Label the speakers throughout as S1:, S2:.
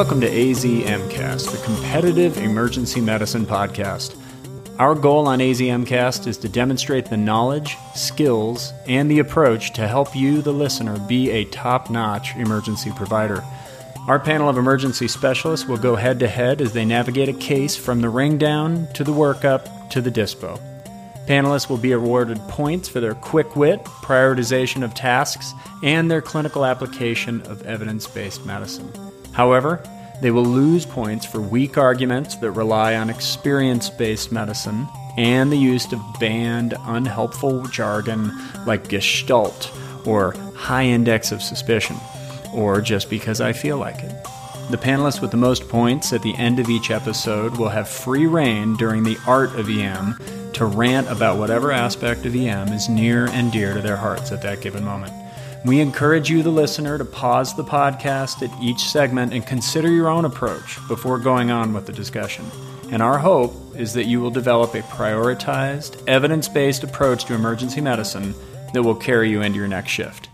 S1: Welcome to AZMcast, the competitive emergency medicine podcast. Our goal on AZMcast is to demonstrate the knowledge, skills, and the approach to help you, the listener, be a top notch emergency provider. Our panel of emergency specialists will go head to head as they navigate a case from the ring down to the workup to the dispo. Panelists will be awarded points for their quick wit, prioritization of tasks, and their clinical application of evidence based medicine. However, they will lose points for weak arguments that rely on experience based medicine and the use of banned, unhelpful jargon like gestalt or high index of suspicion, or just because I feel like it. The panelists with the most points at the end of each episode will have free reign during the art of EM to rant about whatever aspect of EM is near and dear to their hearts at that given moment. We encourage you, the listener, to pause the podcast at each segment and consider your own approach before going on with the discussion. And our hope is that you will develop a prioritized, evidence based approach to emergency medicine that will carry you into your next shift.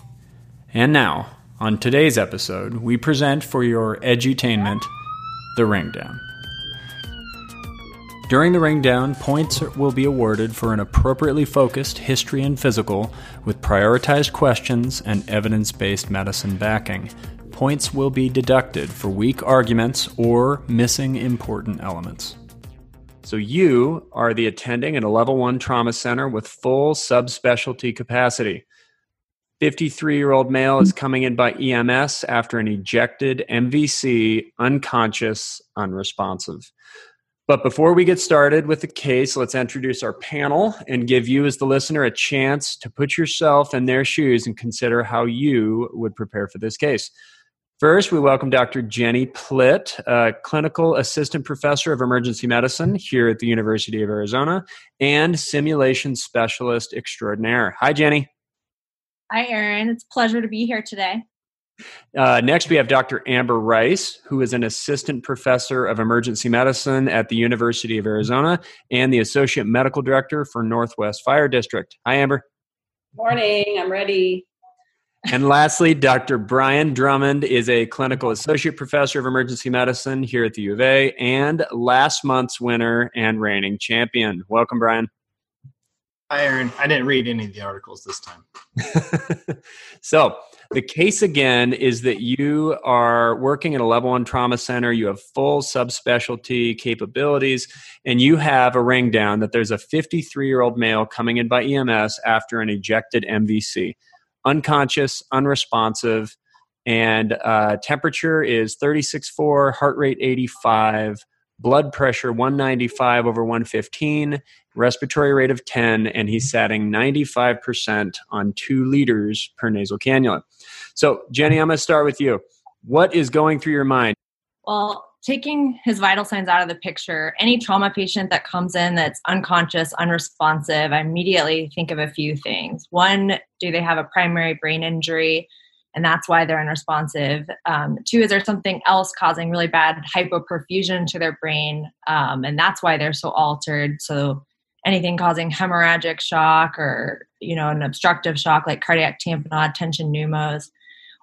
S1: And now, on today's episode, we present for your edutainment the Ring Down. During the ring down, points will be awarded for an appropriately focused history and physical with prioritized questions and evidence based medicine backing. Points will be deducted for weak arguments or missing important elements. So, you are the attending at a level one trauma center with full subspecialty capacity. 53 year old male is coming in by EMS after an ejected MVC, unconscious, unresponsive. But before we get started with the case, let's introduce our panel and give you, as the listener, a chance to put yourself in their shoes and consider how you would prepare for this case. First, we welcome Dr. Jenny Plitt, a clinical assistant professor of emergency medicine here at the University of Arizona and simulation specialist extraordinaire. Hi, Jenny.
S2: Hi, Aaron. It's a pleasure to be here today.
S1: Uh, next, we have Dr. Amber Rice, who is an assistant professor of emergency medicine at the University of Arizona and the associate medical director for Northwest Fire District. Hi, Amber.
S3: Morning. I'm ready.
S1: And lastly, Dr. Brian Drummond is a clinical associate professor of emergency medicine here at the U of A and last month's winner and reigning champion. Welcome, Brian.
S4: Hi, Aaron. I didn't read any of the articles this time.
S1: so, the case again is that you are working at a level one trauma center, you have full subspecialty capabilities, and you have a ring down that there's a 53 year old male coming in by EMS after an ejected MVC. Unconscious, unresponsive, and uh, temperature is 36.4, heart rate 85 blood pressure 195 over 115, respiratory rate of 10, and he's setting 95% on two liters per nasal cannula. So, Jenny, I'm going to start with you. What is going through your mind?
S2: Well, taking his vital signs out of the picture, any trauma patient that comes in that's unconscious, unresponsive, I immediately think of a few things. One, do they have a primary brain injury? and that's why they're unresponsive. Um, two, is there something else causing really bad hypoperfusion to their brain, um, and that's why they're so altered. So anything causing hemorrhagic shock or you know an obstructive shock like cardiac tamponade, tension pneumos.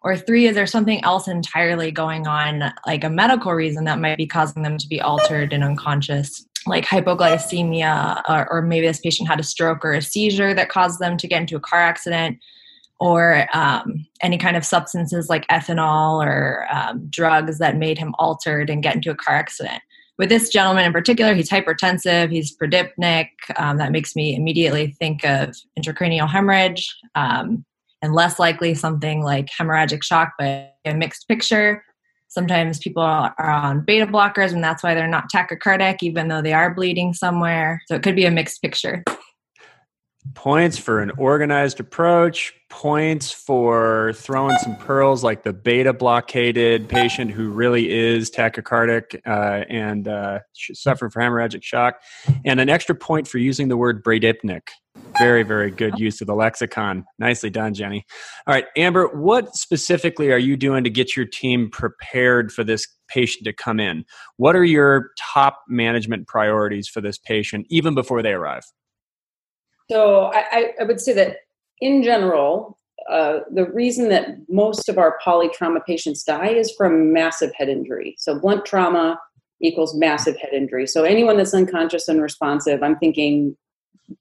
S2: Or three, is there something else entirely going on, like a medical reason that might be causing them to be altered and unconscious? like hypoglycemia, or, or, maybe this patient had a stroke or a seizure that caused them to get into a car accident or um, any kind of substances like ethanol or um, drugs that made him altered and get into a car accident. With this gentleman in particular, he's hypertensive, he's bradypneic. Um, that makes me immediately think of intracranial hemorrhage, um, and less likely something like hemorrhagic shock, but a mixed picture. Sometimes people are on beta blockers, and that's why they're not tachycardic, even though they are bleeding somewhere. So it could be a mixed picture
S1: points for an organized approach, points for throwing some pearls like the beta blockaded patient who really is tachycardic uh, and uh, suffering from hemorrhagic shock, and an extra point for using the word bradypneic. Very, very good use of the lexicon. Nicely done, Jenny. All right, Amber, what specifically are you doing to get your team prepared for this patient to come in? What are your top management priorities for this patient even before they arrive?
S3: So I, I would say that in general, uh, the reason that most of our polytrauma patients die is from massive head injury. So blunt trauma equals massive head injury. So anyone that's unconscious and responsive, I'm thinking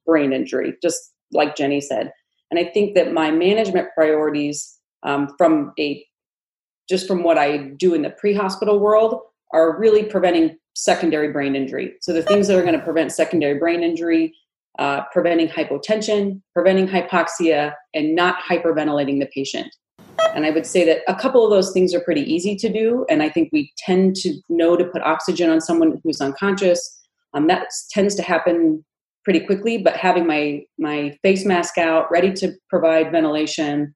S3: brain injury, just like Jenny said. And I think that my management priorities um, from a just from what I do in the pre-hospital world are really preventing secondary brain injury. So the things that are going to prevent secondary brain injury, uh, preventing hypotension, preventing hypoxia, and not hyperventilating the patient. And I would say that a couple of those things are pretty easy to do. And I think we tend to know to put oxygen on someone who's unconscious. Um, that tends to happen pretty quickly. But having my my face mask out, ready to provide ventilation,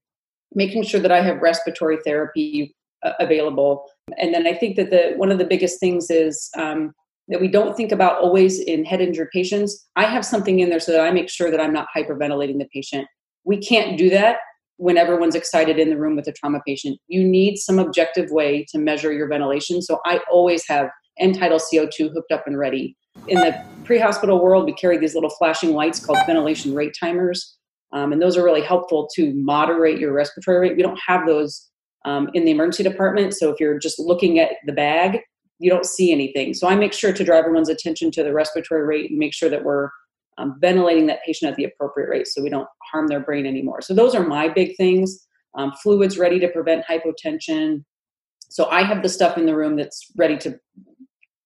S3: making sure that I have respiratory therapy uh, available, and then I think that the one of the biggest things is um, that we don't think about always in head injured patients. I have something in there so that I make sure that I'm not hyperventilating the patient. We can't do that when everyone's excited in the room with a trauma patient. You need some objective way to measure your ventilation. So I always have end tidal CO2 hooked up and ready. In the pre hospital world, we carry these little flashing lights called ventilation rate timers. Um, and those are really helpful to moderate your respiratory rate. We don't have those um, in the emergency department. So if you're just looking at the bag, you don't see anything. So I make sure to draw everyone's attention to the respiratory rate and make sure that we're um, ventilating that patient at the appropriate rate so we don't harm their brain anymore. So those are my big things. Um, fluids ready to prevent hypotension. So I have the stuff in the room that's ready to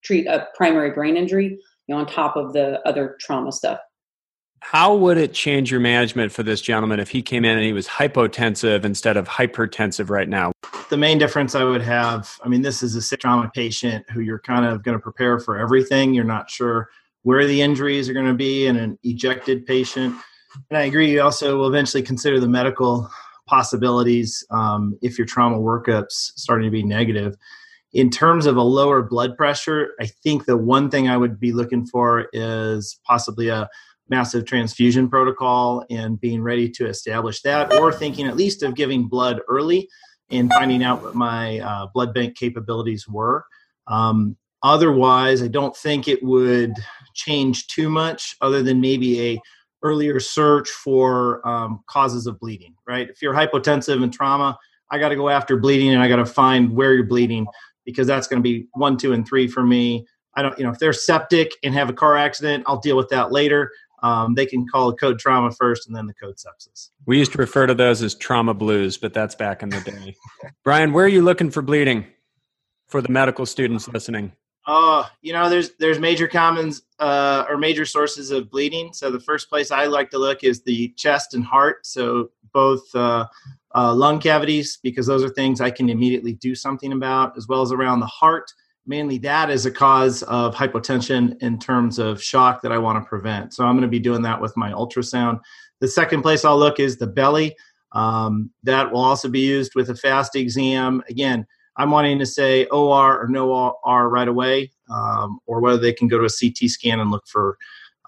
S3: treat a primary brain injury, you know, on top of the other trauma stuff.
S1: How would it change your management for this gentleman if he came in and he was hypotensive instead of hypertensive right now?
S4: The main difference I would have, I mean, this is a trauma patient who you're kind of going to prepare for everything. You're not sure where the injuries are going to be in an ejected patient. And I agree, you also will eventually consider the medical possibilities um, if your trauma workup's starting to be negative. In terms of a lower blood pressure, I think the one thing I would be looking for is possibly a massive transfusion protocol and being ready to establish that, or thinking at least of giving blood early and finding out what my uh, blood bank capabilities were. Um, otherwise, I don't think it would change too much other than maybe a earlier search for um, causes of bleeding right? If you're hypotensive and trauma i got to go after bleeding and i got to find where you're bleeding because that's going to be one two and three for me. I don't you know if they're septic and have a car accident i'll deal with that later um, they can call the code trauma first and then the code sepsis
S1: we used to refer to those as trauma blues but that's back in the day brian where are you looking for bleeding for the medical students listening
S4: Oh, you know, there's there's major commons uh, or major sources of bleeding. So the first place I like to look is the chest and heart. So both uh, uh, lung cavities, because those are things I can immediately do something about, as well as around the heart. Mainly that is a cause of hypotension in terms of shock that I want to prevent. So I'm going to be doing that with my ultrasound. The second place I'll look is the belly. Um, that will also be used with a fast exam. Again, I'm wanting to say OR or no OR right away, um, or whether they can go to a CT scan and look for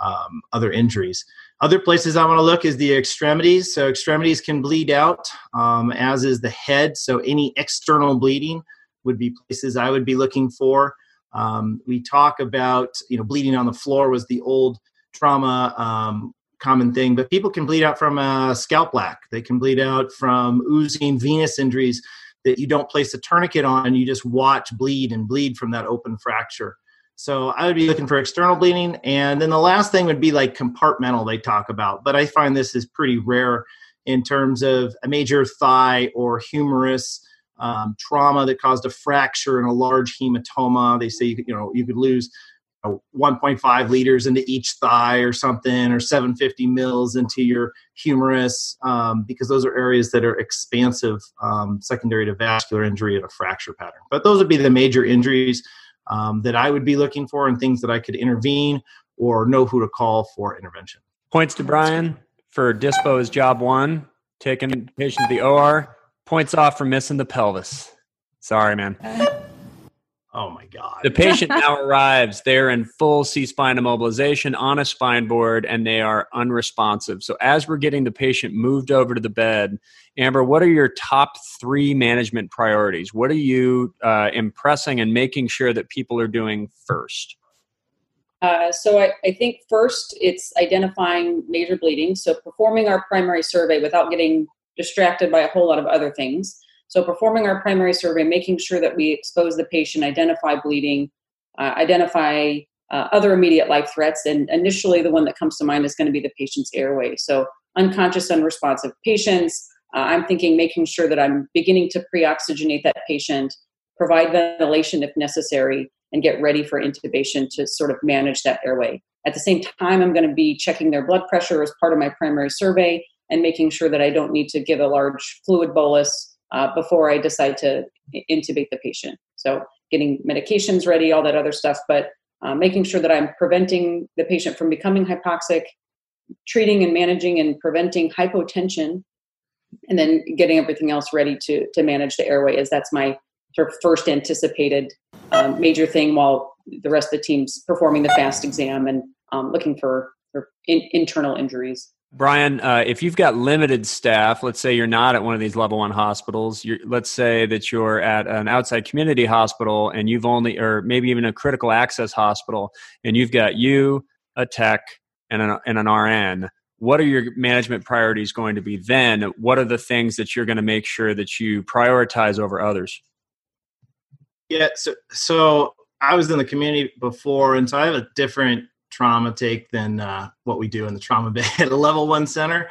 S4: um, other injuries. Other places I want to look is the extremities. So extremities can bleed out, um, as is the head. So any external bleeding would be places I would be looking for. Um, we talk about you know bleeding on the floor was the old trauma um, common thing, but people can bleed out from a scalp lac. They can bleed out from oozing venous injuries that you don't place a tourniquet on and you just watch bleed and bleed from that open fracture. So I would be looking for external bleeding. And then the last thing would be like compartmental, they talk about. But I find this is pretty rare in terms of a major thigh or humerus um, trauma that caused a fracture and a large hematoma. They say you, you know you could lose 1.5 liters into each thigh or something, or 750 mils into your humerus, um, because those are areas that are expansive, um, secondary to vascular injury and a fracture pattern. But those would be the major injuries um, that I would be looking for and things that I could intervene or know who to call for intervention.
S1: Points to Brian for dispo is job one, taking patient to the OR. Points off for missing the pelvis. Sorry, man.
S4: Oh my God.
S1: The patient now arrives. They're in full C spine immobilization on a spine board and they are unresponsive. So, as we're getting the patient moved over to the bed, Amber, what are your top three management priorities? What are you uh, impressing and making sure that people are doing first?
S3: Uh, so I, I, think first it's identifying major bleeding. So performing our primary survey without getting distracted by a whole lot of other things. So, performing our primary survey, making sure that we expose the patient, identify bleeding, uh, identify uh, other immediate life threats. And initially, the one that comes to mind is going to be the patient's airway. So, unconscious, unresponsive patients. Uh, I'm thinking making sure that I'm beginning to pre oxygenate that patient, provide ventilation if necessary, and get ready for intubation to sort of manage that airway. At the same time, I'm going to be checking their blood pressure as part of my primary survey and making sure that I don't need to give a large fluid bolus uh, before I decide to intubate the patient. So, getting medications ready, all that other stuff, but uh, making sure that I'm preventing the patient from becoming hypoxic, treating and managing and preventing hypotension, and then getting everything else ready to to manage the airway. As that's my sort of first anticipated um, major thing, while the rest of the team's performing the fast exam and um, looking for, for in, internal injuries.
S1: Brian, uh, if you've got limited staff, let's say you're not at one of these level one hospitals, let's say that you're at an outside community hospital and you've only, or maybe even a critical access hospital, and you've got you, a tech, and an, and an RN. What are your management priorities going to be then? What are the things that you're going to make sure that you prioritize over others?
S4: Yeah, so so I was in the community before, and so I have a different trauma take than uh, what we do in the trauma bay at a level one center.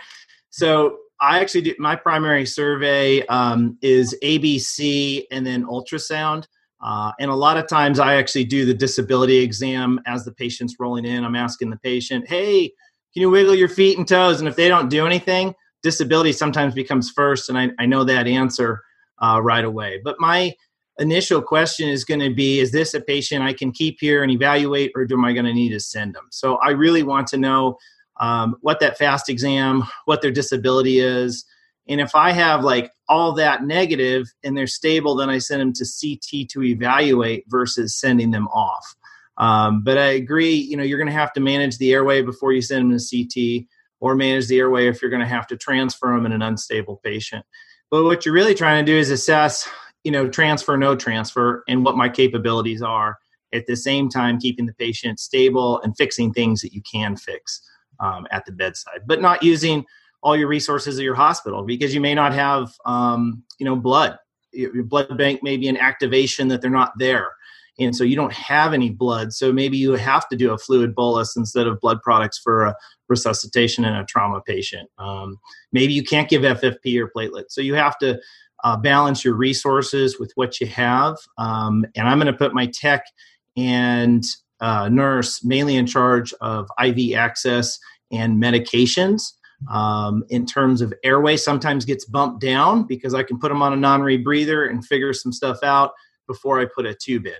S4: So I actually do my primary survey um, is ABC and then ultrasound. Uh, and a lot of times I actually do the disability exam as the patient's rolling in. I'm asking the patient, hey, can you wiggle your feet and toes? And if they don't do anything, disability sometimes becomes first. And I, I know that answer uh, right away. But my initial question is going to be is this a patient i can keep here and evaluate or am i going to need to send them? So i really want to know um, what that fast exam what their disability is and if i have like all that negative and they're stable then i send them to ct to evaluate versus sending them off. Um, but i agree you know you're going to have to manage the airway before you send them to ct or manage the airway if you're going to have to transfer them in an unstable patient. But what you're really trying to do is assess you know transfer no transfer and what my capabilities are at the same time keeping the patient stable and fixing things that you can fix um, at the bedside but not using all your resources of your hospital because you may not have um, you know blood. Your blood bank may be an activation that they're not there and so you don't have any blood so maybe you have to do a fluid bolus instead of blood products for a resuscitation in a trauma patient. Um, maybe you can't give ffp or platelets so you have to uh, balance your resources with what you have. Um, and I'm going to put my tech and uh, nurse mainly in charge of IV access and medications. Um, in terms of airway, sometimes gets bumped down because I can put them on a non-rebreather and figure some stuff out before I put a tube in.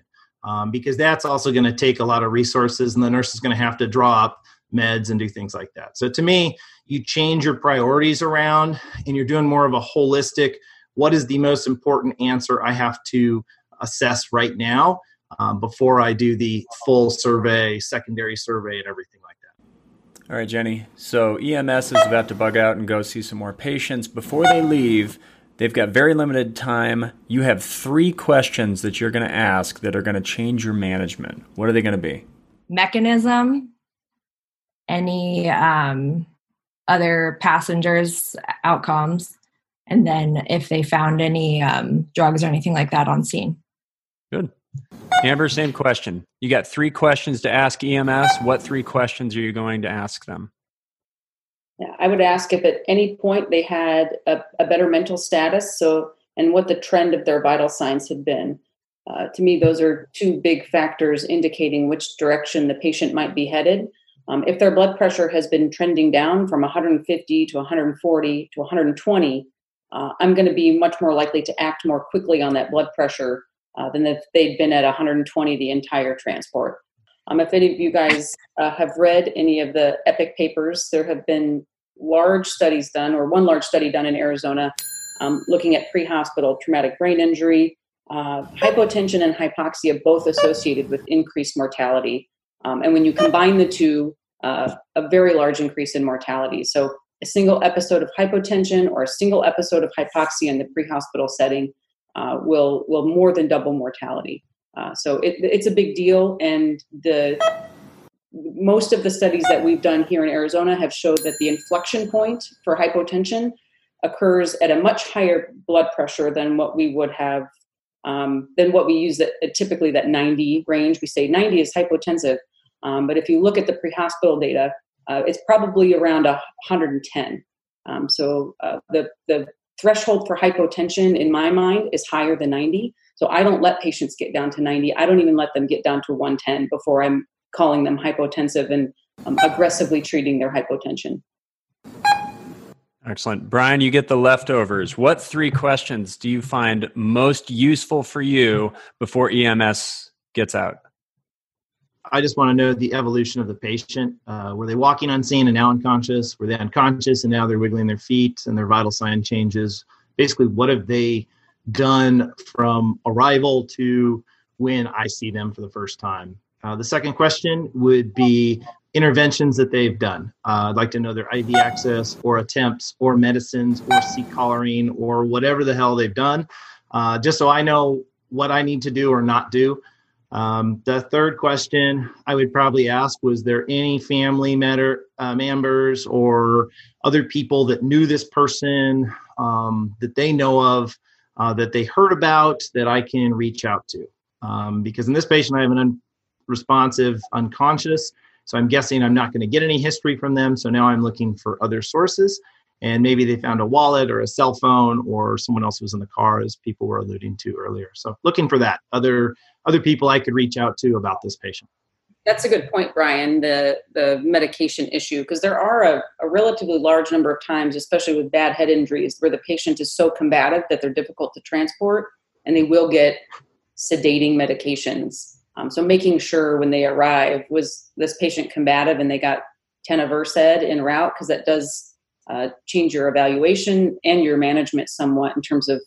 S4: Um, because that's also going to take a lot of resources, and the nurse is going to have to draw up meds and do things like that. So to me, you change your priorities around, and you're doing more of a holistic what is the most important answer I have to assess right now um, before I do the full survey, secondary survey, and everything like that.
S1: All right, Jenny. So EMS is about to bug out and go see some more patients. Before they leave, they've got very limited time. You have three questions that you're going to ask that are going to change your management. What are they going to be?
S2: Mechanism, any um, other passengers' outcomes, and then if they found any um, drugs or anything like that on scene.
S1: Good. Amber, same question. You got three questions to ask EMS. What three questions are you going to ask them?
S3: Yeah, I would ask if at any point they had a, a better mental status, so and what the trend of their vital signs had been. Uh, to me, those are two big factors indicating which direction the patient might be headed. Um, if their blood pressure has been trending down from 150 to 140 to 120, uh, I'm going to be much more likely to act more quickly on that blood pressure uh, than if they'd been at 120 the entire transport. Um, if any of you guys uh, have read any of the EPIC papers, there have been large studies done, or one large study done in Arizona, um, looking at pre hospital traumatic brain injury, uh, hypotension, and hypoxia, both associated with increased mortality. Um, and when you combine the two, uh, a very large increase in mortality. So a single episode of hypotension or a single episode of hypoxia in the pre-hospital setting uh, will will more than double mortality. Uh, so it, it's a big deal, and the most of the studies that we've done here in Arizona have showed that the inflection point for hypotension occurs at a much higher blood pressure than what we would have um, than what we use typically that 90 range. We say 90 is hypotensive, um, but if you look at the pre-hospital data, uh, it's probably around 110. Um, so uh, the the threshold for hypotension in my mind is higher than 90. So I don't let patients get down to 90. I don't even let them get down to 110 before I'm calling them hypotensive and um, aggressively treating their hypotension.
S1: Excellent. Brian, you get the leftovers. What three questions do you find most useful for you before EMS gets out?
S4: I just want to know the evolution of the patient. Uh, were they walking unseen and now unconscious? Were they unconscious and now they're wiggling their feet and their vital sign changes? Basically, what have they done from arrival to when I see them for the first time? Uh, the second question would be interventions that they've done. Uh, I'd like to know their IV access or attempts or medicines or C collaring or whatever the hell they've done, uh, just so I know what I need to do or not do. Um, the third question I would probably ask was there any family matter, uh, members or other people that knew this person um, that they know of uh, that they heard about that I can reach out to? Um, because in this patient, I have an unresponsive unconscious. So I'm guessing I'm not going to get any history from them. So now I'm looking for other sources. And maybe they found a wallet or a cell phone or someone else was in the car, as people were alluding to earlier. So looking for that other other people I could reach out to about this patient.
S3: That's a good point, Brian. The the medication issue because there are a, a relatively large number of times, especially with bad head injuries, where the patient is so combative that they're difficult to transport, and they will get sedating medications. Um, so making sure when they arrive was this patient combative and they got Versed en route because that does uh, change your evaluation and your management somewhat in terms of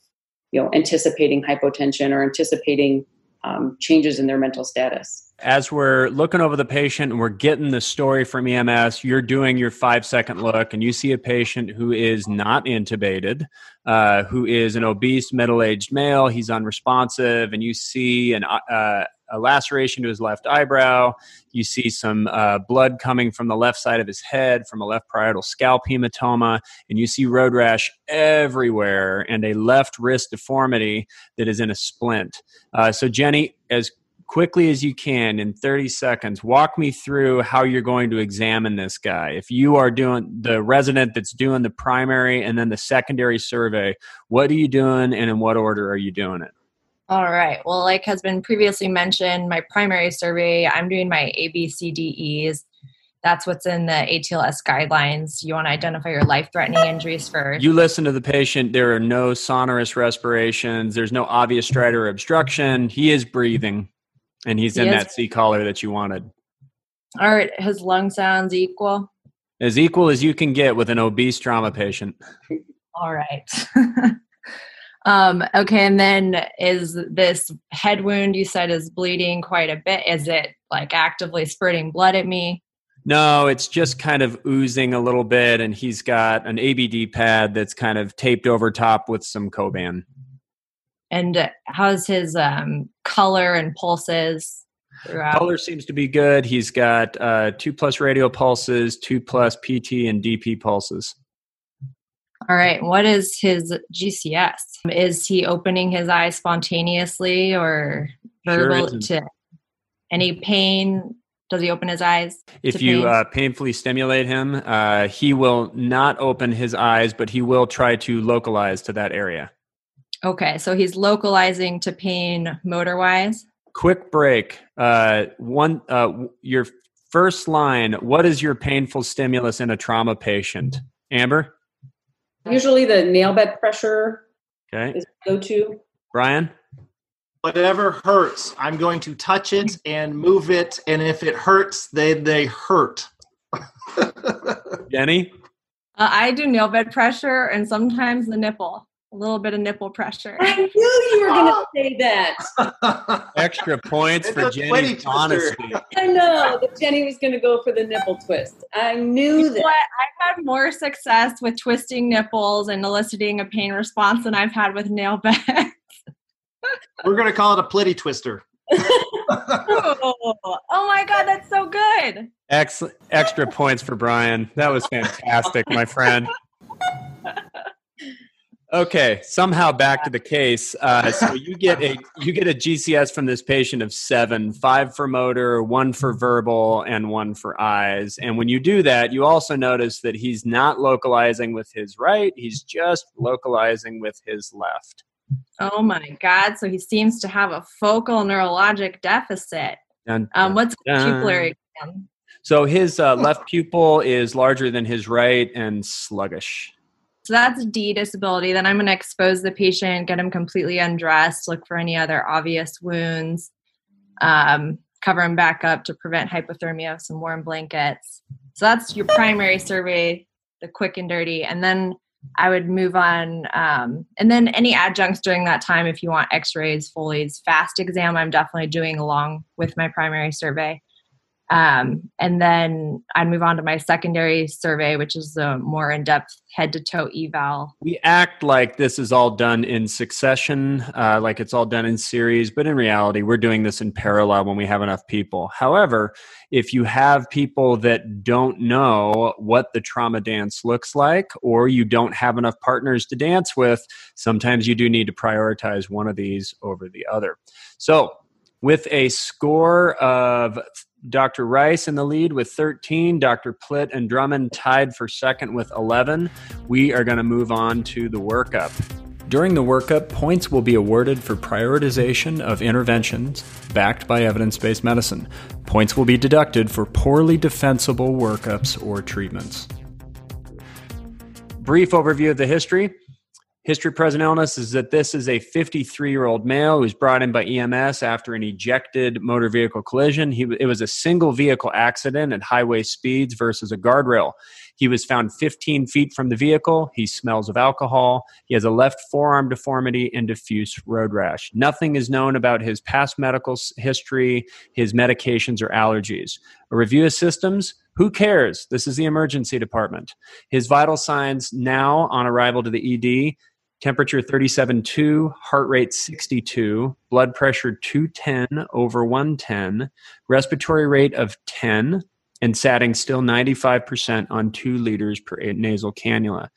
S3: you know anticipating hypotension or anticipating um, changes in their mental status.
S1: As we're looking over the patient and we're getting the story from EMS, you're doing your five second look and you see a patient who is not intubated, uh, who is an obese middle aged male. He's unresponsive, and you see an, uh, a laceration to his left eyebrow. You see some uh, blood coming from the left side of his head from a left parietal scalp hematoma, and you see road rash everywhere and a left wrist deformity that is in a splint. Uh, so, Jenny, as quickly as you can in 30 seconds walk me through how you're going to examine this guy if you are doing the resident that's doing the primary and then the secondary survey what are you doing and in what order are you doing it
S2: all right. Well, like has been previously mentioned, my primary survey, I'm doing my ABCDEs. That's what's in the ATLS guidelines. You want to identify your life threatening injuries first.
S1: You listen to the patient. There are no sonorous respirations. There's no obvious stridor obstruction. He is breathing, and he's he in is. that C collar that you wanted.
S2: All right. His lung sounds equal.
S1: As equal as you can get with an obese trauma patient.
S2: All right. Um, okay, and then is this head wound you said is bleeding quite a bit? Is it like actively spurting blood at me?
S1: No, it's just kind of oozing a little bit, and he's got an ABD pad that's kind of taped over top with some Coban.
S2: And how's his um, color and pulses?
S1: Throughout? Color seems to be good. He's got uh, two plus radial pulses, two plus PT and DP pulses.
S2: All right. What is his GCS? Is he opening his eyes spontaneously or verbal sure to any pain? Does he open his eyes?
S1: If you uh, painfully stimulate him, uh, he will not open his eyes, but he will try to localize to that area.
S2: Okay, so he's localizing to pain motor wise.
S1: Quick break. Uh, one, uh, your first line. What is your painful stimulus in a trauma patient, Amber?
S3: Usually the nail bed pressure
S1: okay. is
S3: go to.
S1: Brian?
S4: Whatever hurts, I'm going to touch it and move it, and if it hurts, they they hurt.
S1: Jenny?
S2: Uh, I do nail bed pressure and sometimes the nipple a little bit of nipple pressure.
S3: I knew you were going to say that.
S1: Extra points for Jenny's honesty.
S3: I know that Jenny was going to go for the nipple twist. I knew you that. What?
S2: I've had more success with twisting nipples and eliciting a pain response than I've had with nail beds.
S4: We're going to call it a plitty twister.
S2: oh, oh my god, that's so good.
S1: Excellent extra points for Brian. That was fantastic, my friend. Okay, somehow back to the case. Uh, so you get a you get a GCS from this patient of seven, five for motor, one for verbal, and one for eyes. And when you do that, you also notice that he's not localizing with his right; he's just localizing with his left.
S2: Oh my God! So he seems to have a focal neurologic deficit.
S1: Dun,
S2: Um, what's the
S1: dun.
S2: pupillary exam?
S1: So his uh, left pupil is larger than his right and sluggish.
S2: So that's D disability. Then I'm going to expose the patient, get him completely undressed, look for any other obvious wounds, um, cover him back up to prevent hypothermia with some warm blankets. So that's your primary survey, the quick and dirty. And then I would move on. Um, and then any adjuncts during that time, if you want x rays, Foley's, fast exam, I'm definitely doing along with my primary survey. Um, and then I'd move on to my secondary survey, which is a more in depth head to toe eval.
S1: We act like this is all done in succession, uh, like it's all done in series, but in reality, we're doing this in parallel when we have enough people. However, if you have people that don't know what the trauma dance looks like, or you don't have enough partners to dance with, sometimes you do need to prioritize one of these over the other. So, with a score of Dr. Rice in the lead with 13, Dr. Plitt and Drummond tied for second with 11. We are going to move on to the workup. During the workup, points will be awarded for prioritization of interventions backed by evidence based medicine. Points will be deducted for poorly defensible workups or treatments. Brief overview of the history. History present illness is that this is a 53 year old male who was brought in by EMS after an ejected motor vehicle collision. He, it was a single vehicle accident at highway speeds versus a guardrail. He was found 15 feet from the vehicle. He smells of alcohol. He has a left forearm deformity and diffuse road rash. Nothing is known about his past medical history, his medications, or allergies. A review of systems. Who cares? This is the emergency department. His vital signs now on arrival to the ED temperature 37.2, heart rate 62, blood pressure 210 over 110, respiratory rate of 10, and satting still 95% on 2 liters per nasal cannula.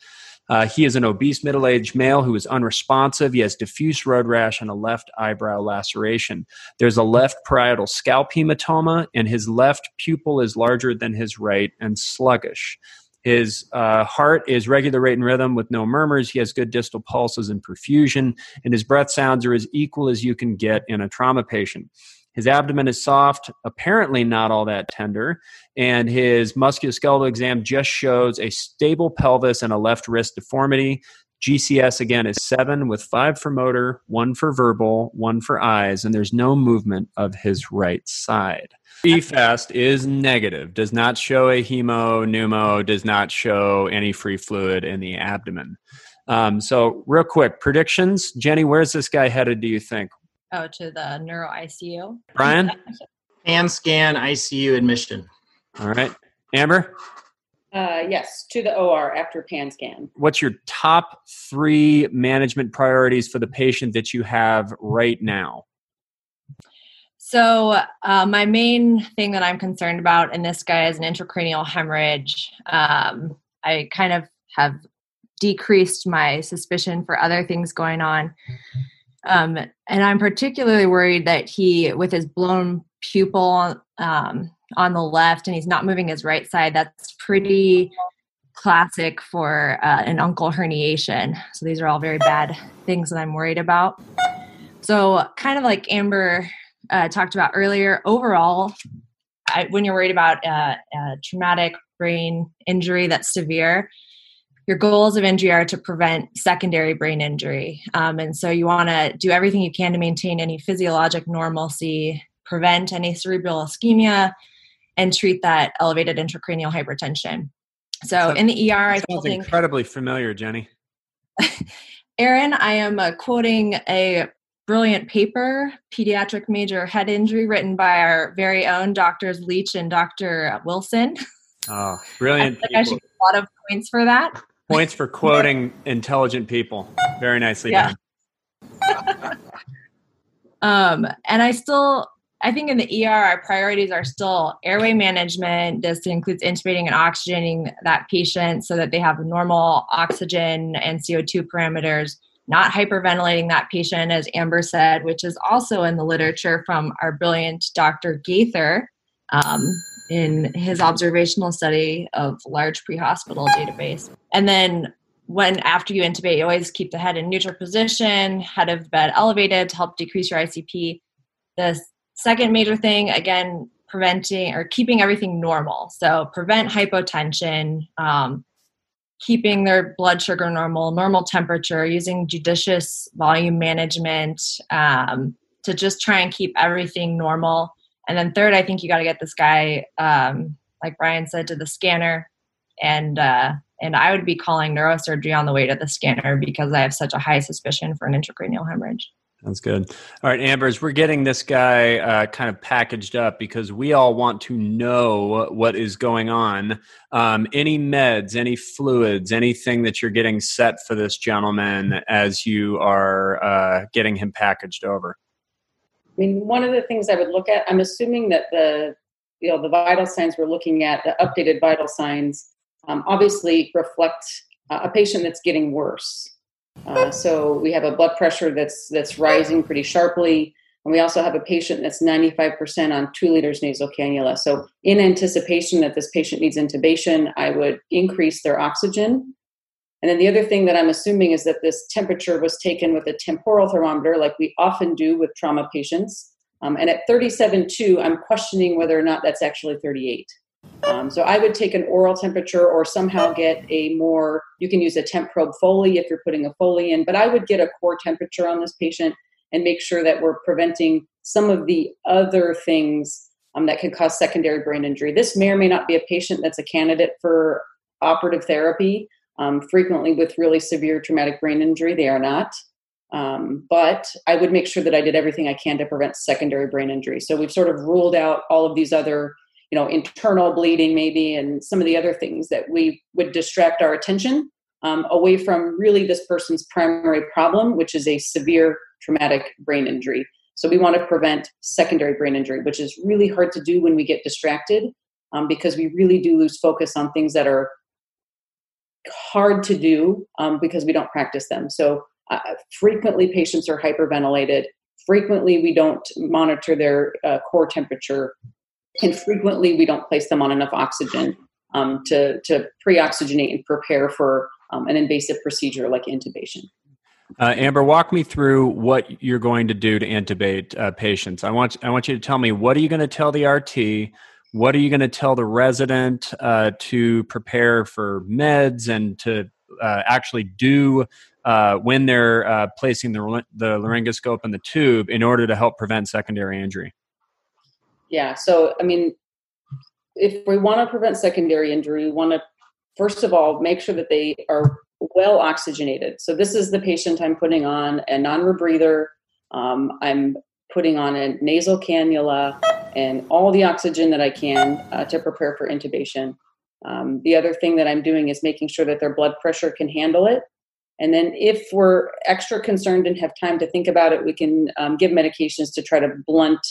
S1: Uh, he is an obese middle aged male who is unresponsive. He has diffuse road rash and a left eyebrow laceration. There's a left parietal scalp hematoma, and his left pupil is larger than his right and sluggish. His uh, heart is regular rate and rhythm with no murmurs. He has good distal pulses and perfusion, and his breath sounds are as equal as you can get in a trauma patient. His abdomen is soft, apparently not all that tender, and his musculoskeletal exam just shows a stable pelvis and a left wrist deformity. GCS again is seven with five for motor, one for verbal, one for eyes, and there's no movement of his right side. EFAST is negative, does not show a hemo, pneumo, does not show any free fluid in the abdomen. Um, so, real quick, predictions. Jenny, where's this guy headed, do you think?
S2: Oh, to the neuro ICU.
S1: Brian?
S4: Pan scan ICU admission.
S1: All right. Amber,
S3: Uh, yes, to the OR after PAN scan.
S1: what's your top three management priorities for the patient that you have right now?
S2: So, uh, my main thing that I'm concerned about in this guy is an intracranial hemorrhage. Um, I kind of have decreased my suspicion for other things going on. Um, and I'm particularly worried that he, with his blown pupil um, on the left and he's not moving his right side, that's pretty classic for uh, an uncal herniation. So, these are all very bad things that I'm worried about. So, kind of like Amber uh, talked about earlier, overall, I, when you're worried about uh, a traumatic brain injury that's severe, your goals of injury are to prevent secondary brain injury. Um, and so you want to do everything you can to maintain any physiologic normalcy, prevent any cerebral ischemia, and treat that elevated intracranial hypertension. So in the ER, I
S1: Sounds
S2: think
S1: incredibly familiar, Jenny.
S2: Aaron, I am uh, quoting a brilliant paper, Pediatric Major Head Injury, written by our very own Doctors Leach and Dr. Wilson.
S1: Oh,
S2: I
S1: brilliant.
S2: think I should get a lot of points for that.
S1: Points for quoting intelligent people. Very nicely
S2: Yeah.
S1: done.
S2: Um, and I still I think in the ER, our priorities are still airway management. This includes intubating and oxygenating that patient so that they have normal oxygen and CO2 parameters, not hyperventilating that patient, as Amber said, which is also in the literature from our brilliant Dr. Gaither um, in his observational study of large pre hospital database. And then when after you intubate, you always keep the head in neutral position, head of bed elevated to help decrease your ICP. The second major thing, again, preventing or keeping everything normal. So prevent hypotension, um, keeping their blood sugar normal, normal temperature, using judicious volume management um, to just try and keep everything normal. And then third, I think you got to get this guy, um, like Brian said, to the scanner, and uh, and I would be calling neurosurgery on the way to the scanner because I have such a high suspicion for an intracranial hemorrhage.
S1: That's good. All right, Ambers, we're getting this guy uh, kind of packaged up because we all want to know what is going on. Um, any meds, any fluids, anything that you're getting set for this gentleman as you are uh, getting him packaged over?
S3: I mean, one of the things I would look at, I'm assuming that the you know the vital signs we're looking at, the updated vital signs, um, obviously reflect uh, a patient that's getting worse. Uh, so we have a blood pressure that's that's rising pretty sharply, and we also have a patient that's 95% on two liters nasal cannula. So in anticipation that this patient needs intubation, I would increase their oxygen. And then the other thing that I'm assuming is that this temperature was taken with a temporal thermometer, like we often do with trauma patients. Um, and at 37.2, I'm questioning whether or not that's actually 38. Um, so I would take an oral temperature or somehow get a more, you can use a temp probe Foley if you're putting a Foley in, but I would get a core temperature on this patient and make sure that we're preventing some of the other things um, that could cause secondary brain injury. This may or may not be a patient that's a candidate for operative therapy. Um, frequently, with really severe traumatic brain injury, they are not. Um, but I would make sure that I did everything I can to prevent secondary brain injury. So we've sort of ruled out all of these other you know internal bleeding maybe and some of the other things that we would distract our attention um, away from really this person's primary problem which is a severe traumatic brain injury. So we want to prevent secondary brain injury which is really hard to do when we get distracted um, because we really do lose focus on things that are hard to do um, because we don't practice them. So uh, frequently patients are hyperventilated. Frequently we don't monitor their uh, core temperature and frequently we don't place them on enough oxygen um, to, to pre-oxygenate and prepare for um, an invasive procedure like intubation.
S1: Uh, Amber, walk me through what you're going to do to intubate uh, patients. I want I want you to tell me what are you going to tell the RT, what are you going to tell the resident uh, to prepare for meds and to uh, actually do uh, when they're uh, placing the the laryngoscope and the tube in order to help prevent secondary injury
S3: yeah so i mean if we want to prevent secondary injury we want to first of all make sure that they are well oxygenated. So this is the patient i'm putting on a non-rebreather. Um, i'm putting on a nasal cannula and all the oxygen that i can uh, to prepare for intubation. Um, the other thing that i'm doing is making sure that their blood pressure can handle it. And then if we're extra concerned and have time to think about it we can um, give medications to try to blunt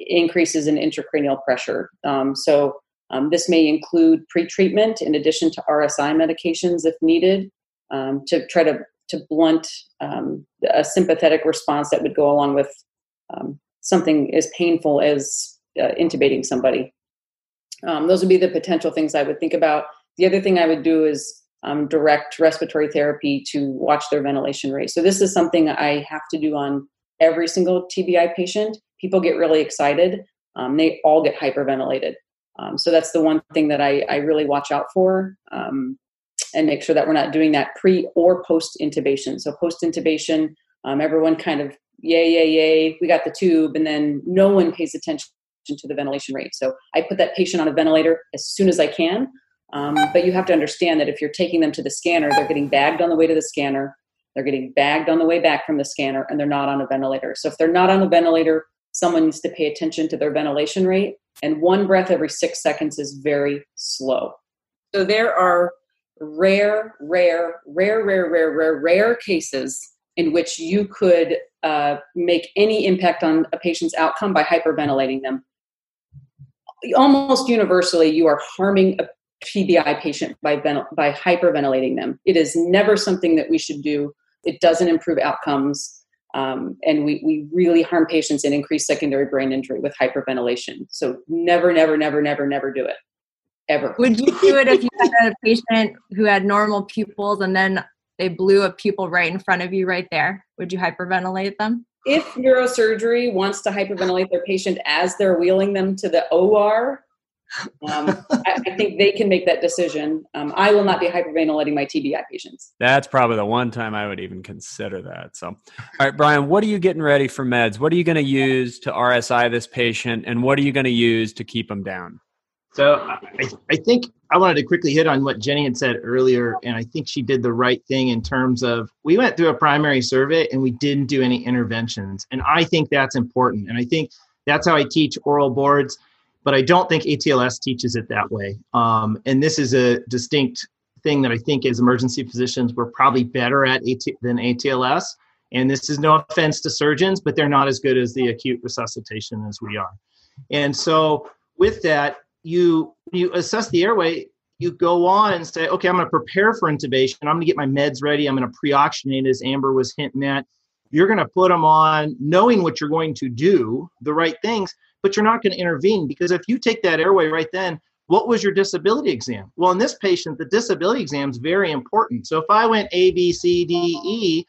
S3: increases in intracranial pressure. Um, so um, this may include pretreatment in addition to RSI medications if needed um, to try to, to blunt um, a sympathetic response that would go along with um, something as painful as uh, intubating somebody. Um, those would be the potential things I would think about. The other thing I would do is direct respiratory therapy to watch their ventilation rate. So this is something I have to do on every single TBI patient people get really excited. Um, they all get hyperventilated. Um, so that's the one thing that I, I really watch out for um, and make sure that we're not doing that pre or post intubation. So post intubation, um, everyone kind of yay, yay, yay, we got the tube, and then no one pays attention to the ventilation rate. So I put that patient on a ventilator as soon as I can. Um, but you have to understand that if you're taking them to the scanner, they're getting bagged on the way to the scanner. They're getting bagged on the way back from the scanner, and they're not on a ventilator. So if they're not on a ventilator, someone needs to pay attention to their ventilation rate. And one breath every six seconds is very slow. So there are rare, rare, rare, rare, rare, rare, rare cases in which you could uh, make any impact on a patient's outcome by hyperventilating them. Almost universally, you are harming a TBI patient by, by hyperventilating them. It is never something that we should do. It doesn't improve outcomes. Um, and we, we really harm patients and increase secondary brain injury with hyperventilation. So never, never, never, never, never do it. Ever.
S2: Would you do it if you had a patient who had normal pupils and then they blew a pupil right in front of you right there? Would you hyperventilate them?
S3: If neurosurgery wants to hyperventilate their patient as they're wheeling them to the OR, um, I, I, think they can make that decision. Um, I will not be hyperventilating my TBI patients.
S1: That's probably the one time I would even consider that. So, all right, Brian, what are you getting ready for meds? What are you going to use to RSI this patient, and what are you going to use to keep them down?
S4: So, I, I think I wanted to quickly hit on what Jenny had said earlier, and I think she did the right thing in terms of we went through a primary survey and we didn't do any interventions, and I think that's important, and I think that's how I teach oral boards but I don't think ATLS teaches it that way. Um, and this is a distinct thing that I think as emergency physicians we're probably better at AT- than ATLS. And this is no offense to surgeons, but they're not as good as the acute resuscitation as we are. And so with that, you you assess the airway. You go on and say, okay, I'm going to prepare for intubation. I'm going to get my meds ready. I'm going to pre-oxygenate, as Amber was hinting at. You're going to put them on, knowing what you're going to do, the right things but you're not going to intervene because if you take that airway right then, what was your disability exam? Well, in this patient, the disability exam is very important. So if I went A, B, C, D, E,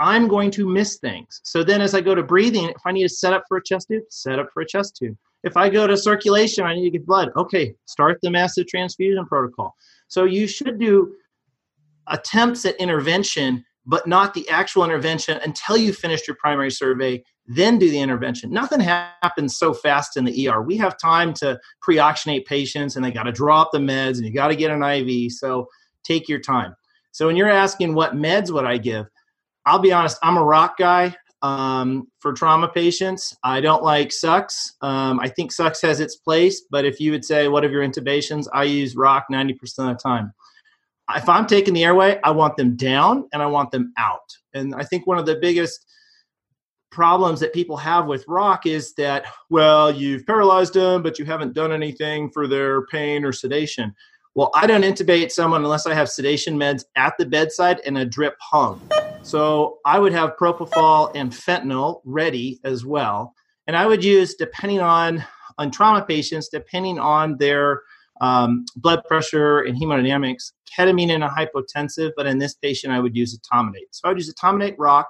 S4: I'm going to miss things. So then as I go to breathing, if I need to set up for a chest tube, set up for a chest tube. If I go to circulation, I need to get blood. Okay, start the massive transfusion protocol. So you should do attempts at intervention, but not the actual intervention until you finished your primary survey then do the intervention. Nothing happens so fast in the ER. We have time to pre-oxygenate patients and they got to draw up the meds and you got to get an IV. So take your time. So when you're asking what meds would I give, I'll be honest, I'm a rock guy um, for trauma patients. I don't like sucks. Um, I think sucks has its place, but if you would say what of your intubations, I use rock 90% of the time. If I'm taking the airway, I want them down and I want them out. And I think one of the biggest problems that people have with rock is that well you've paralyzed them but you haven't done anything for their pain or sedation. Well i don't intubate someone unless i have sedation meds at the bedside and a drip hung. So i would have propofol and fentanyl ready as well. And i would use depending on on trauma patients depending on their um, blood pressure and hemodynamics ketamine in a hypotensive but in this patient i would use etomidate so i would use etomidate rock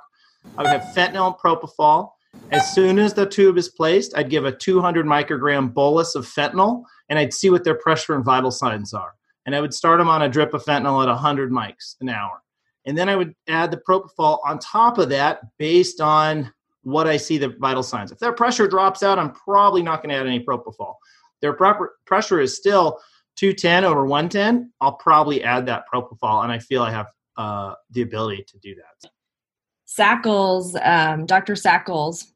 S4: I would have fentanyl and propofol. As soon as the tube is placed, I'd give a 200 microgram bolus of fentanyl and I'd see what their pressure and vital signs are. And I would start them on a drip of fentanyl at 100 mics an hour. And then I would add the propofol on top of that based on what I see the vital signs. If their pressure drops out, I'm probably not going to add any propofol. Their pressure is still 210 over 110. I'll probably add that propofol, and I feel I have uh, the ability to do that.
S2: Sakles, um, Dr. Sakles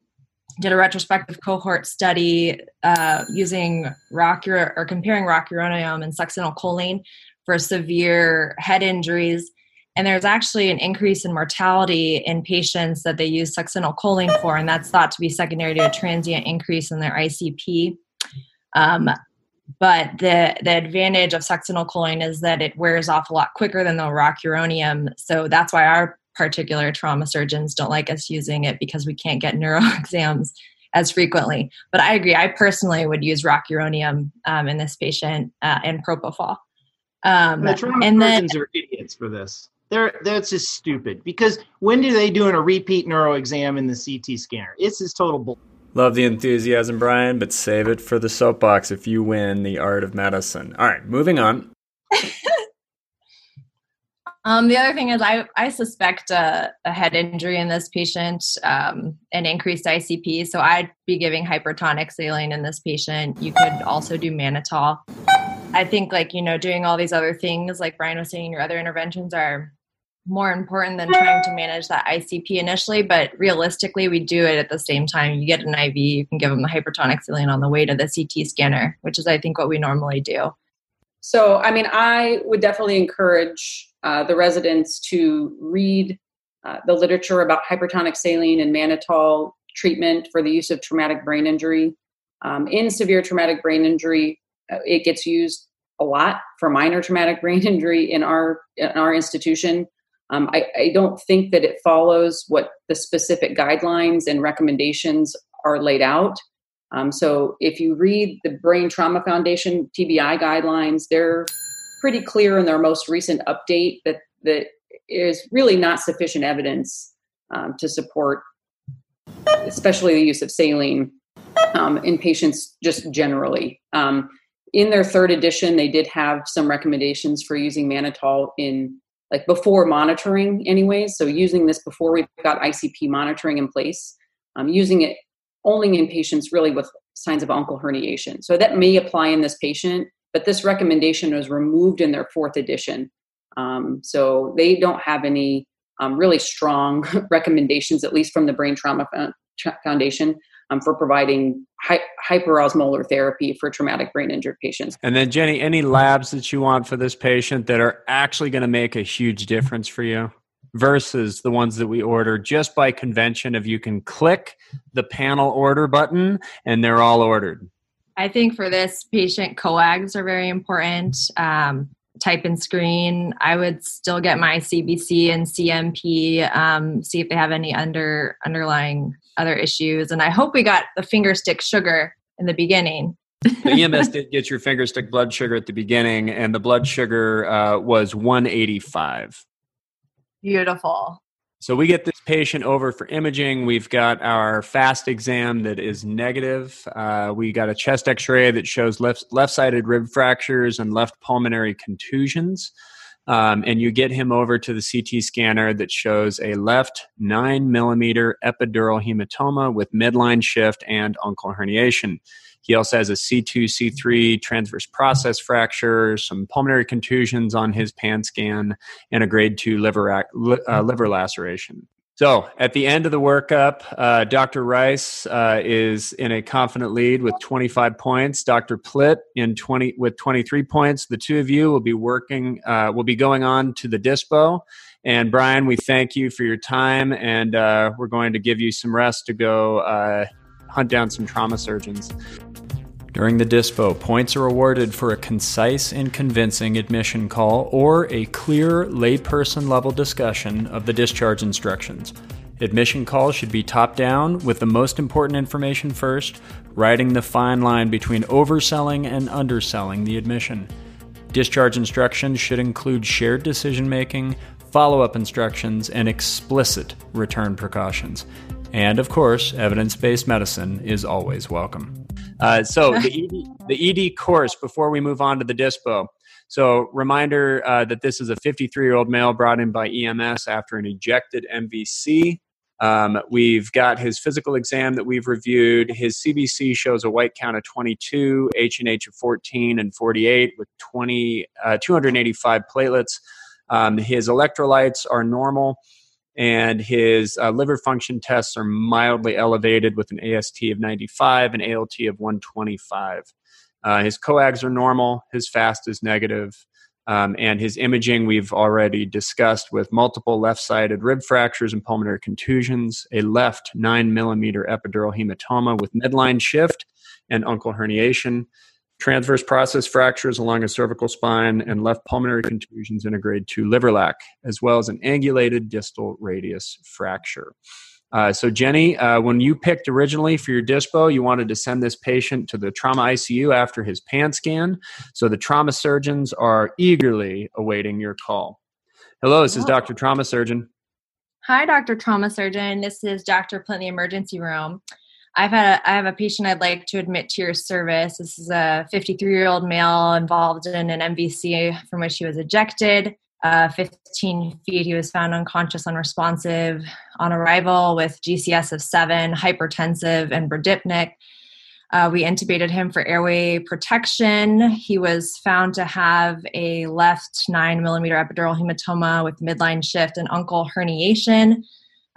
S2: did a retrospective cohort study uh, using rock or comparing rocuronium and succinylcholine for severe head injuries. And there's actually an increase in mortality in patients that they use succinylcholine for, and that's thought to be secondary to a transient increase in their ICP. Um, but the the advantage of succinylcholine is that it wears off a lot quicker than the rocuronium. So that's why our particular trauma surgeons don't like us using it because we can't get neuro exams as frequently. But I agree. I personally would use rocuronium um, in this patient uh, and propofol.
S4: Um, the trauma and surgeons then, are idiots for this. They're that's just stupid because when do they do a repeat neuro exam in the CT scanner? It's just total bull.
S1: Love the enthusiasm, Brian, but save it for the soapbox if you win the art of medicine. All right, moving on.
S2: Um, the other thing is, I, I suspect a, a head injury in this patient, um, an increased ICP. So I'd be giving hypertonic saline in this patient. You could also do mannitol. I think, like, you know, doing all these other things, like Brian was saying, your other interventions are more important than trying to manage that ICP initially. But realistically, we do it at the same time. You get an IV, you can give them the hypertonic saline on the way to the CT scanner, which is, I think, what we normally do.
S3: So, I mean, I would definitely encourage uh, the residents to read uh, the literature about hypertonic saline and mannitol treatment for the use of traumatic brain injury. Um, in severe traumatic brain injury, uh, it gets used a lot for minor traumatic brain injury in our in our institution. Um, I, I, don't think that it follows what the specific guidelines and recommendations are laid out. Um, so if you read the Brain Trauma Foundation TBI guidelines, they're pretty clear in their most recent update that that is really not sufficient evidence um, to support, especially the use of saline um, in patients just generally. Um, in their third edition, they did have some recommendations for using mannitol in like before monitoring, anyways. So using this before we've got ICP monitoring in place, um, using it only in patients really with signs of uncal herniation. So that may apply in this patient, but this recommendation was removed in their fourth edition. Um, so they don't have any um, really strong recommendations, at least from the Brain Trauma Foundation, um, for providing hy- hyperosmolar therapy for traumatic brain injured patients.
S1: And then, Jenny, any labs that you want for this patient that are actually going to make a huge difference for you? versus the ones that we order just by convention of you can click the panel order button and they're all ordered
S2: i think for this patient coags are very important um, type and screen i would still get my cbc and cmp um, see if they have any under underlying other issues and i hope we got the finger stick sugar in the beginning
S1: the EMS did get your finger stick blood sugar at the beginning, and the blood sugar uh, was 185.
S2: Beautiful.
S1: So we get this patient over for imaging. We've got our fast exam that is negative. Uh, we got a chest X-ray that shows left left-sided rib fractures and left pulmonary contusions. Um, and you get him over to the CT scanner that shows a left nine millimeter epidural hematoma with midline shift and uncal herniation. He also has a C2, C3 transverse process fracture, some pulmonary contusions on his pan scan, and a grade 2 liver, uh, liver laceration. So at the end of the workup, uh, Dr. Rice uh, is in a confident lead with 25 points. Dr. Plitt in 20 with 23 points. The two of you will be working. Uh, will be going on to the dispo. And Brian, we thank you for your time, and uh, we're going to give you some rest to go uh, hunt down some trauma surgeons. During the DISPO, points are awarded for a concise and convincing admission call or a clear layperson level discussion of the discharge instructions. Admission calls should be top down, with the most important information first, riding the fine line between overselling and underselling the admission. Discharge instructions should include shared decision making, follow up instructions, and explicit return precautions. And of course, evidence based medicine is always welcome. Uh, so the ED, the ED course before we move on to the DISPO. So reminder uh, that this is a 53 year old male brought in by EMS after an ejected MVC. Um, we've got his physical exam that we've reviewed. His CBC shows a white count of 22, H&H of 14 and 48 with 20, uh, 285 platelets. Um, his electrolytes are normal and his uh, liver function tests are mildly elevated with an AST of 95 and ALT of 125. Uh, his coags are normal, his fast is negative, um, and his imaging we've already discussed with multiple left sided rib fractures and pulmonary contusions, a left 9 millimeter epidural hematoma with midline shift and uncal herniation, transverse process fractures along a cervical spine, and left pulmonary contusions in a grade 2 liver lac, as well as an angulated distal radius fracture. Uh, so, Jenny, uh, when you picked originally for your DISPO, you wanted to send this patient to the trauma ICU after his pan scan. So, the trauma surgeons are eagerly awaiting your call. Hello, this is Dr. Trauma Surgeon.
S2: Hi, Dr. Trauma Surgeon. This is Dr. Plitt, the emergency room. I've had a, I have a patient I'd like to admit to your service. This is a 53 year old male involved in an MVC from which he was ejected. Uh, 15 feet, he was found unconscious, unresponsive on arrival with GCS of seven, hypertensive, and bradypneic. Uh, we intubated him for airway protection. He was found to have a left nine millimeter epidural hematoma with midline shift and uncal herniation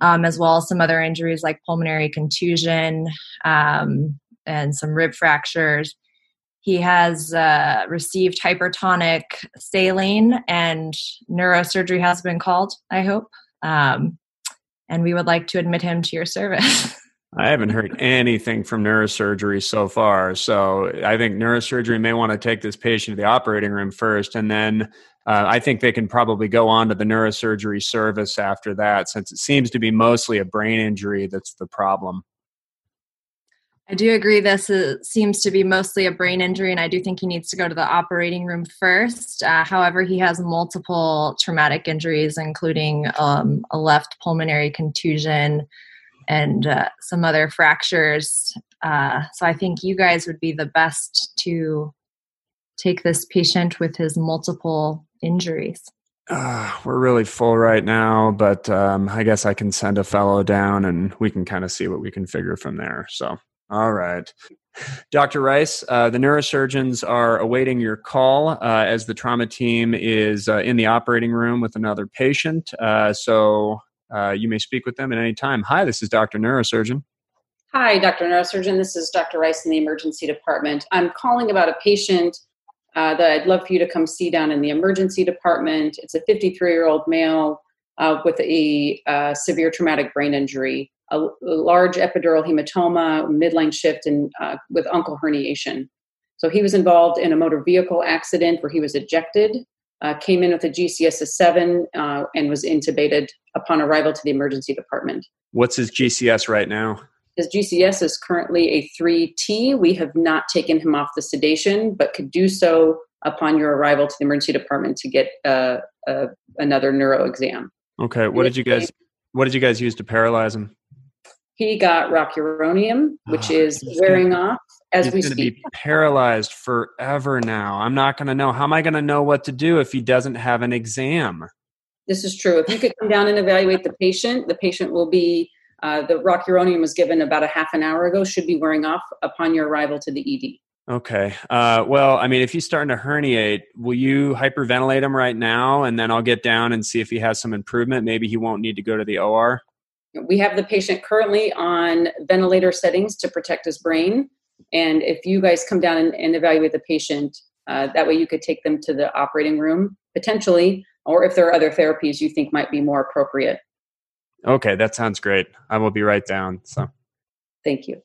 S2: um, as well as some other injuries like pulmonary contusion um, and some rib fractures. He has uh, received hypertonic saline, and neurosurgery has been called, I hope. Um, and we would like to admit him to your service.
S1: I haven't heard anything from neurosurgery so far. So I think neurosurgery may want to take this patient to the operating room first, and then uh, I think they can probably go on to the neurosurgery service after that, since it seems to be mostly a brain injury that's the problem.
S2: I do agree this is, seems to be mostly a brain injury, and I do think he needs to go to the operating room first. Uh, however, he has multiple traumatic injuries, including um, a left pulmonary contusion and uh, some other fractures. Uh, so I think you guys would be the best to take this patient with his multiple injuries.
S1: Uh, we're really full right now, but um, I guess I can send a fellow down and we can kind of see what we can figure from there. So all right. Dr. Rice, uh, the neurosurgeons are awaiting your call uh, as the trauma team is uh, in the operating room with another patient. Uh, so uh, you may speak with them at any time. Hi, this is Dr. Neurosurgeon.
S3: Hi, Dr. Neurosurgeon. This is Dr. Rice in the emergency department. I'm calling about a patient uh, that I'd love for you to come see down in the emergency department. It's a 53 year old male with a severe traumatic brain injury a, a large epidural hematoma, midline shift, and uh, with uncal herniation. So he was involved in a motor vehicle accident where he was ejected, uh, came in with a GCS of seven, uh, and was intubated upon arrival to the emergency department.
S1: What's his GCS right now?
S3: His GCS is currently a 3T. We have not taken him off the sedation, but could do so upon your arrival to the emergency department to get uh, uh, another neuro exam.
S1: Okay, what did you guys? What did you guys use to paralyze him?
S3: He got rocuronium, which oh, is wearing off as
S1: he's
S3: we
S1: speak.
S3: Be
S1: paralyzed forever now. I'm not going to know. How am I going to know what to do if he doesn't have an exam?
S3: This is true. If you could come down and evaluate the patient, the patient will be. Uh, the rocuronium was given about a half an hour ago. Should be wearing off upon your arrival to the ED.
S1: Okay. Uh, well, I mean, if he's starting to herniate, will you hyperventilate him right now, and then I'll get down and see if he has some improvement. Maybe he won't need to go to the OR.
S3: We have the patient currently on ventilator settings to protect his brain. And if you guys come down and, and evaluate the patient, uh, that way you could take them to the operating room potentially, or if there are other therapies you think might be more appropriate.
S1: Okay, that sounds great. I will be right down. So,
S3: thank you.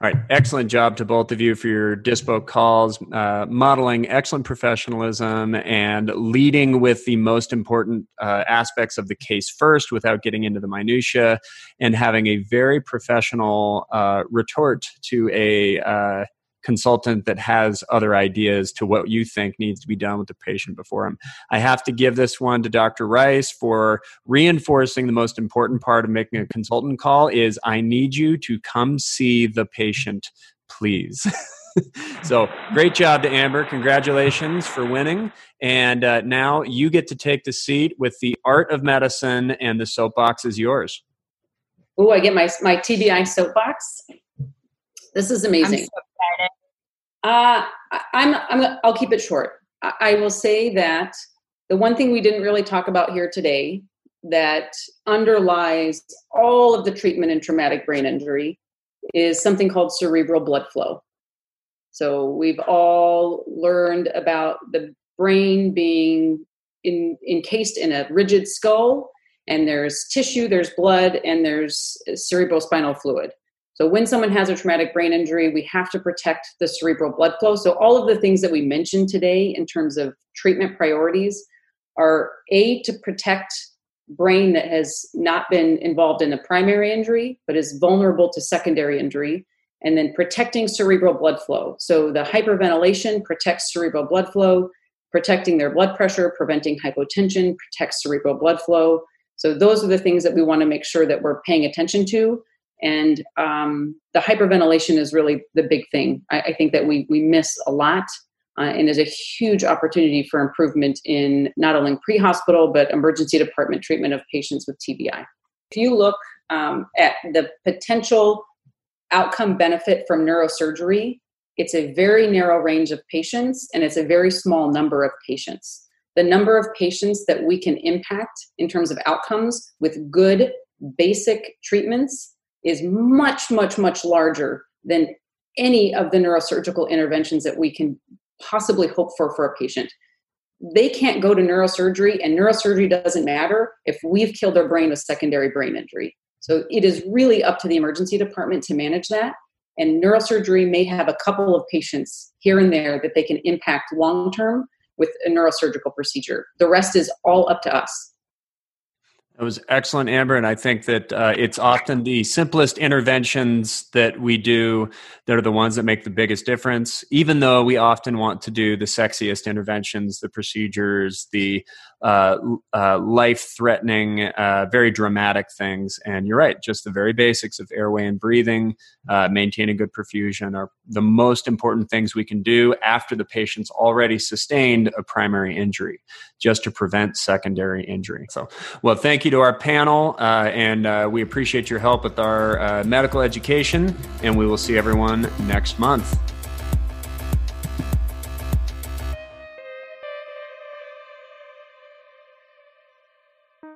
S1: All right. Excellent job to both of you for your Dispo calls, uh, modeling excellent professionalism and leading with the most important uh, aspects of the case first without getting into the minutia and having a very professional uh, retort to a uh, consultant that has other ideas to what you think needs to be done with the patient before him. I have to give this one to Dr. Rice for reinforcing the most important part of making a consultant call is I need you to come see the patient, please. so great job to Amber. Congratulations for winning. And uh, now you get to take the seat with the art of medicine, and the soapbox is yours.
S3: Oh, I get my my TBI soapbox. This is amazing. Uh, I'm, I'm, I'll keep it short. I will say that the one thing we didn't really talk about here today that underlies all of the treatment in traumatic brain injury is something called cerebral blood flow. So we've all learned about the brain being in, encased in a rigid skull, and there's tissue, there's blood, and there's cerebrospinal fluid. So when someone has a traumatic brain injury, we have to protect the cerebral blood flow. So all of the things that we mentioned today in terms of treatment priorities are A, to protect brain that has not been involved in the primary injury, but is vulnerable to secondary injury, and then protecting cerebral blood flow. So the hyperventilation protects cerebral blood flow, protecting their blood pressure, preventing hypotension, protects cerebral blood flow. So those are the things that we want to make sure that we're paying attention to and um, the hyperventilation is really the big thing. I, I think that we we miss a lot, uh, and is a huge opportunity for improvement in not only pre-hospital but emergency department treatment of patients with TBI. If you look um, at the potential outcome benefit from neurosurgery, it's a very narrow range of patients, and it's a very small number of patients. The number of patients that we can impact in terms of outcomes with good basic treatments is much, much, much larger than any of the neurosurgical interventions that we can possibly hope for for a patient. They can't go to neurosurgery, and neurosurgery doesn't matter if we've killed their brain with secondary brain injury. So it is really up to the emergency department to manage that. And neurosurgery may have a couple of patients here and there that they can impact long term with a neurosurgical procedure. The rest is all up to us.
S1: It was excellent, Amber, and I think that uh, it's often the simplest interventions that we do that are the ones that make the biggest difference. Even though we often want to do the sexiest interventions, the procedures, the uh, uh, life-threatening, uh, very dramatic things. And you're right; just the very basics of airway and breathing, uh, maintaining good perfusion, are the most important things we can do after the patient's already sustained a primary injury, just to prevent secondary injury. So, well, thank you to our panel, uh, and we appreciate your help with our medical education, and we will see everyone next month.